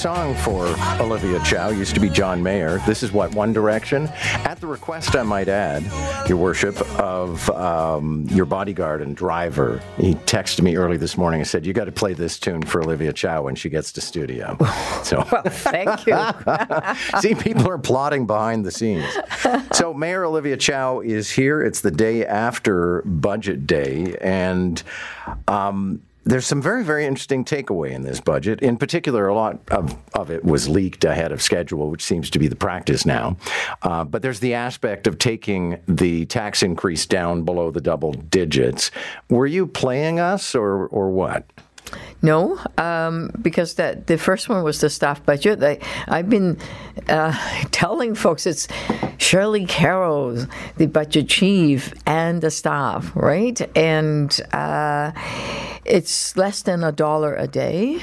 song for Olivia Chow. Used to be John Mayer. This is what One Direction. At the request, I might add, Your Worship, of um, your bodyguard and driver. He texted me early this morning and said, "You got to play this tune for Olivia Chow when she gets to studio." So, well, thank you. see, people are plotting behind the scenes. So, Mayor Olivia Chow is here. It's the day after Budget Day, and. Um, there's some very, very interesting takeaway in this budget. In particular, a lot of, of it was leaked ahead of schedule, which seems to be the practice now. Uh, but there's the aspect of taking the tax increase down below the double digits. Were you playing us or, or what? No, um, because that the first one was the staff budget. I, I've been uh, telling folks it's Shelley Carroll, the budget chief, and the staff, right? And uh, it's less than a dollar a day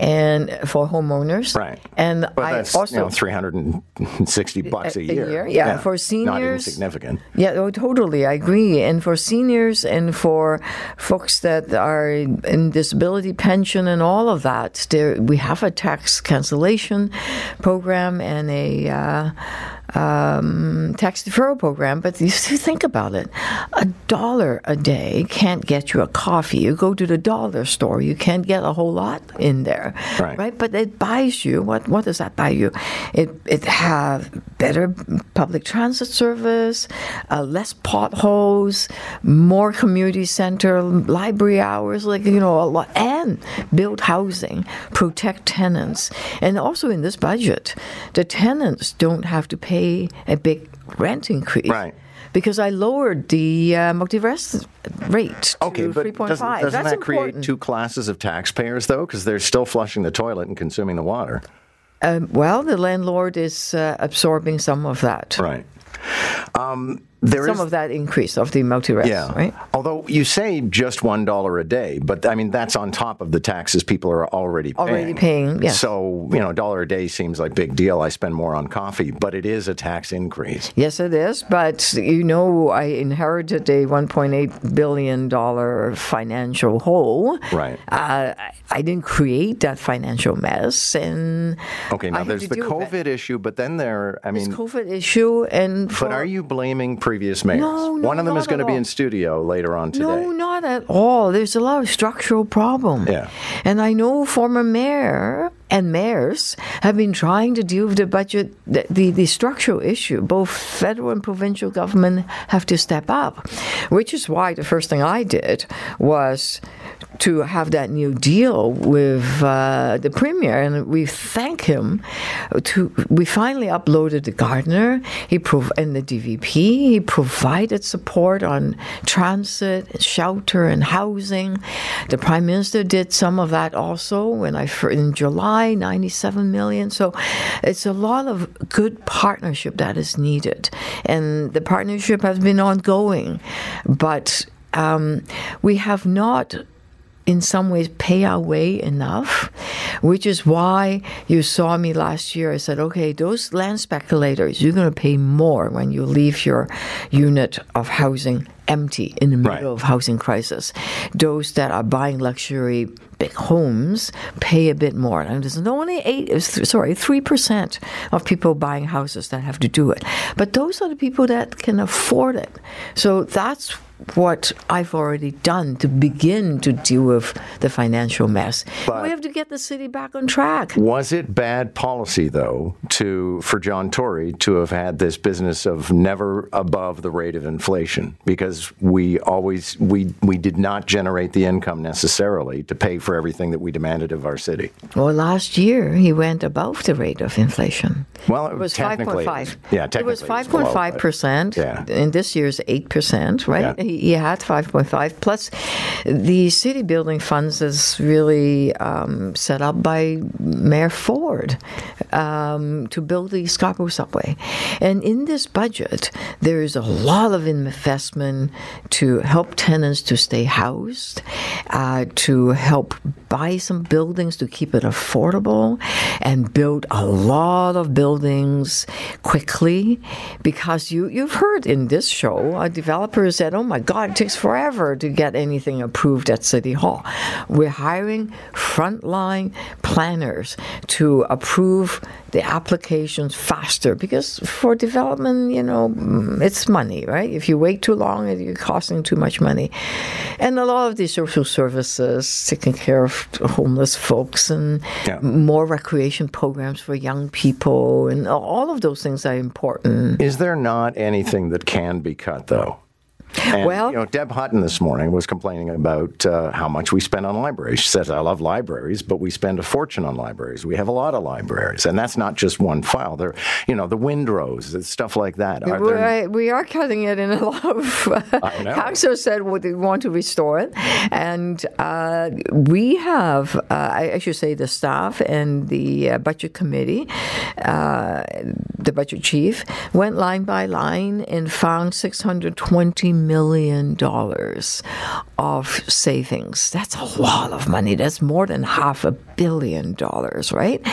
and for homeowners. Right. And but I that's, also you know, 360 bucks a, a year. year, yeah. For seniors. Not insignificant. Yeah, oh, totally. I agree. And for seniors and for folks that are in disability pension and all of that, there, we have a tax cancellation program and a uh, um, tax deferral program. But you think about it a dollar a day can't get you a coffee. You go to the dollar store, you can't get a whole lot in there. Right. But it buys you, what, what does that buy you? It, it have better public transit service, uh, less potholes, more community center, library hours, like, you know, a lot, and build housing, protect tenants. And also in this budget, the tenants don't have to pay a big rent increase. Right. Because I lowered the uh, multi-res rate to Okay, but 3.5. doesn't, doesn't That's that create two classes of taxpayers, though? Because they're still flushing the toilet and consuming the water. Um, well, the landlord is uh, absorbing some of that. Right. Um, there some is- of that increase of the multi-res, yeah. right? Although you say just one dollar a day, but I mean that's on top of the taxes people are already paying. Already paying, yes. So you know, a dollar a day seems like big deal. I spend more on coffee, but it is a tax increase. Yes, it is. But you know, I inherited a 1.8 billion dollar financial hole. Right. Uh, I- didn't create that financial mess, and Okay, now there's the deal with it. COVID issue, but then there, I mean, COVID issue, and for, but are you blaming previous mayors? No, no, One of them is going to be in studio later on today. No, not at all. There's a lot of structural problem. Yeah. And I know former mayor and mayors have been trying to deal with the budget, the, the, the structural issue. Both federal and provincial government have to step up, which is why the first thing I did was to have that new deal with uh, the premier, and we thank him. To we finally uploaded the Gardiner, he prov- and the DVP. He provided support on transit, shelter, and housing. The prime minister did some of that also when I in July, ninety-seven million. So it's a lot of good partnership that is needed, and the partnership has been ongoing, but um, we have not in some ways pay our way enough, which is why you saw me last year. I said, okay, those land speculators, you're going to pay more when you leave your unit of housing empty in the middle Right. of housing crisis. Those that are buying luxury big homes pay a bit more. And there's only eight, sorry, three percent of people buying houses that have to do it. But those are the people that can afford it. So that's what I've already done to begin to deal with the financial mess. But- we have to get the city back on track. Was it bad policy though to for John Tory to have had this business of never above the rate of inflation because we always we we did not generate the income necessarily to pay for everything that we demanded of our city. Well, last year he went above the rate of inflation. Well, It was five technically it five. was- yeah, it was technically five it was point below, five but- percent. Yeah. And this year's eight percent, right? Yeah. He, he had five point five. Plus, the city building funds is really um, set up by Mayor Ford um, to build the Scarborough subway. And in this budget, there is a lot of investment to help tenants to stay housed, uh, to help buy some buildings to keep it affordable, and build a lot of buildings quickly. Because you, you've heard in this show, a developer said, Oh my God, it takes forever to get anything approved at City Hall. We're hiring frontline planners to approve the applications faster because for development, you know, it's money, right? If you wait too long, you're costing too much money. And a lot of these social services, taking care of homeless folks and Yeah. more recreation programs for young people, and all of those things are important. Is there not anything that can be cut, though? And, Well- you know, Deb Hutton this morning was complaining about uh, how much we spend on libraries. She says, "I love libraries, but we spend a fortune on libraries. We have a lot of libraries, and that's not just one file. There, you know, the windrows, and stuff like that. Are there, we are cutting it in a lot of. I know. Council said well, they want to restore it, and uh, we have, uh, I, I should say, the staff and the uh, budget committee, uh, the budget chief went line by line and found six hundred twenty million dollars of savings. That's a lot of money. That's more than half a billion dollars, right?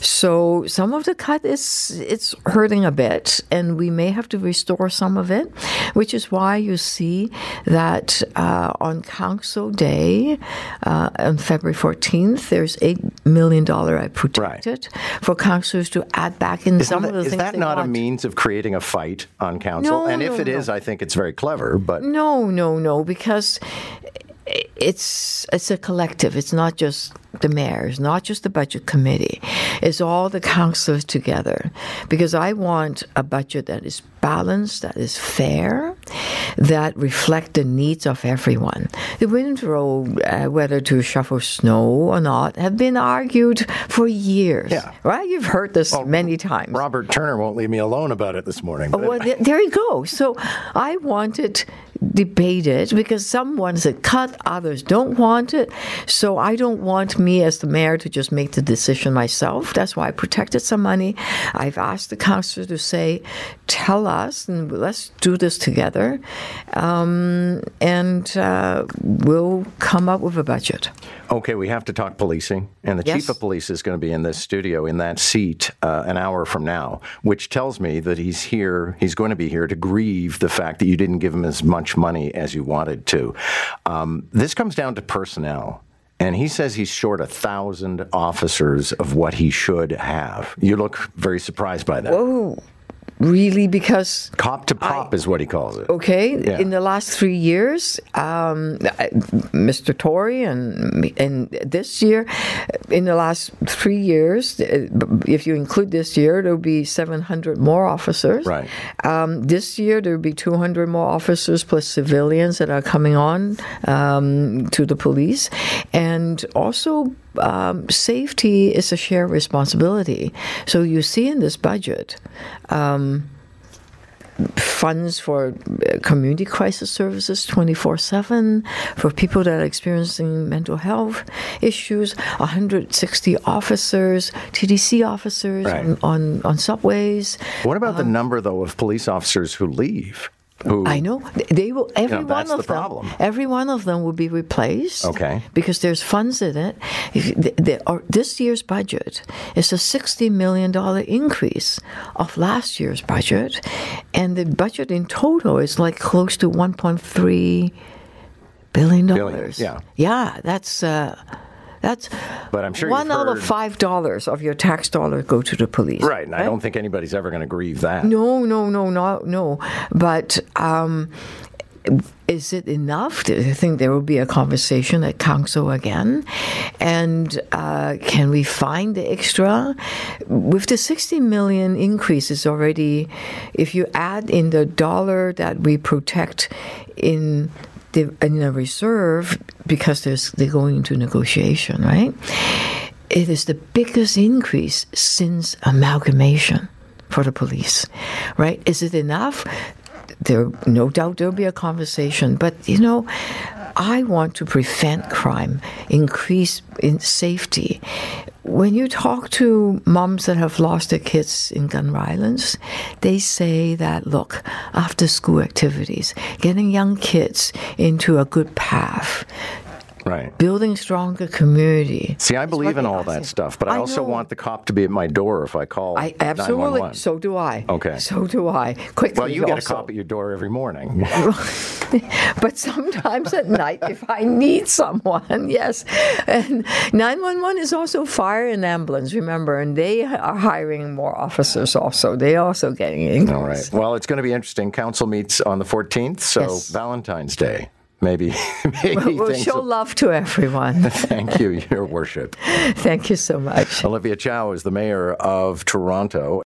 So some of the cut is it's hurting a bit, and we may have to restore some of it, which is why you see that uh, on Council Day uh, on February 14th, there's eight million dollar I protected for councillors to add back in some of the is things that they not a means of creating a fight on council? No, and if no, it is. I think it's very clever. But No, no, no, because it's it's a collective. It's not just the mayor. It's not just the budget committee. It's all the councillors together. Because I want a budget that is balanced, that is fair, that reflect the needs of everyone. The windrow, uh, whether to shovel snow or not, have been argued for years. Yeah. Right? You've heard this many times. Robert Turner won't leave me alone about it this morning. Well, th- there you go. So I want it debated because some want it cut, others don't want it. So I don't want me as the mayor to just make the decision myself. That's why I protected some money. I've asked the council to say, tell us and let's do this together. Um, and uh, we'll come up with a budget. Okay, we have to talk policing, and the Yes. chief of police is going to be in this studio in that seat uh, an hour from now, which tells me that he's here. He's going to be here to grieve the fact that you didn't give him as much money as you wanted to. Um, this comes down to personnel. And he says he's short a thousand officers of what he should have. You look very surprised by that. Oh, really? Because Cop to pop is what he calls it. Okay, Yeah. in the last three years, um, I- Mr. Tory and and this year, in the last three years, uh, if you include this year, there will be 700 more officers. Right. Um, this year, there will be 200 more officers plus civilians that are coming on um, to the police, and also. Um, safety is a shared responsibility. So you see in this budget, funds for uh, community crisis services 24 7 for people that are experiencing mental health issues 160 officers TTC officers Right. on, on, on subways What about the number, though, of police officers who leave? Who, I know they will. Every know, one of the them. problem. Every one of them will be replaced. Okay. Because there's funds in it. If the, the, or this year's budget is a sixty million dollar increase of last year's budget, and the budget in total is like close to one point three billion dollars. yeah. Yeah, that's. Uh, that's But I'm sure one out of five dollars of your tax dollar go to the police. Right, and I don't think anybody's ever going to grieve that. No, no, no, no, no. But um, is it enough? I think there will be a conversation at council again. And uh, can we find the extra? With the 60 million increase is already, if you add in the dollar that we protect in the in a reserve because there's they're going into negotiation, right? It is the biggest increase since amalgamation for the police, right? Is it enough? There, no doubt, there'll be a conversation. But you know, I want to prevent crime, increase in safety. When you talk to moms that have lost their kids in gun violence, they say that look, after school activities, getting young kids into a good path, Right. building stronger community. See, I believe in all that stuff, but I, I also know. want the cop to be at my door if I call I absolutely. 911. So do I. Okay. So do I. Quickly. well, you get a cop at your door every morning. But sometimes at night, if I need someone, yes. And 911 is also fire and ambulance, remember, and they are hiring more officers also. They are also getting. All right. Well, it's going to be interesting. Council meets on the 14th, so Yes. Valentine's Day. Maybe, maybe We'll show love to everyone. Thank you, Your Worship. Thank you so much. Olivia Chow is the mayor of Toronto.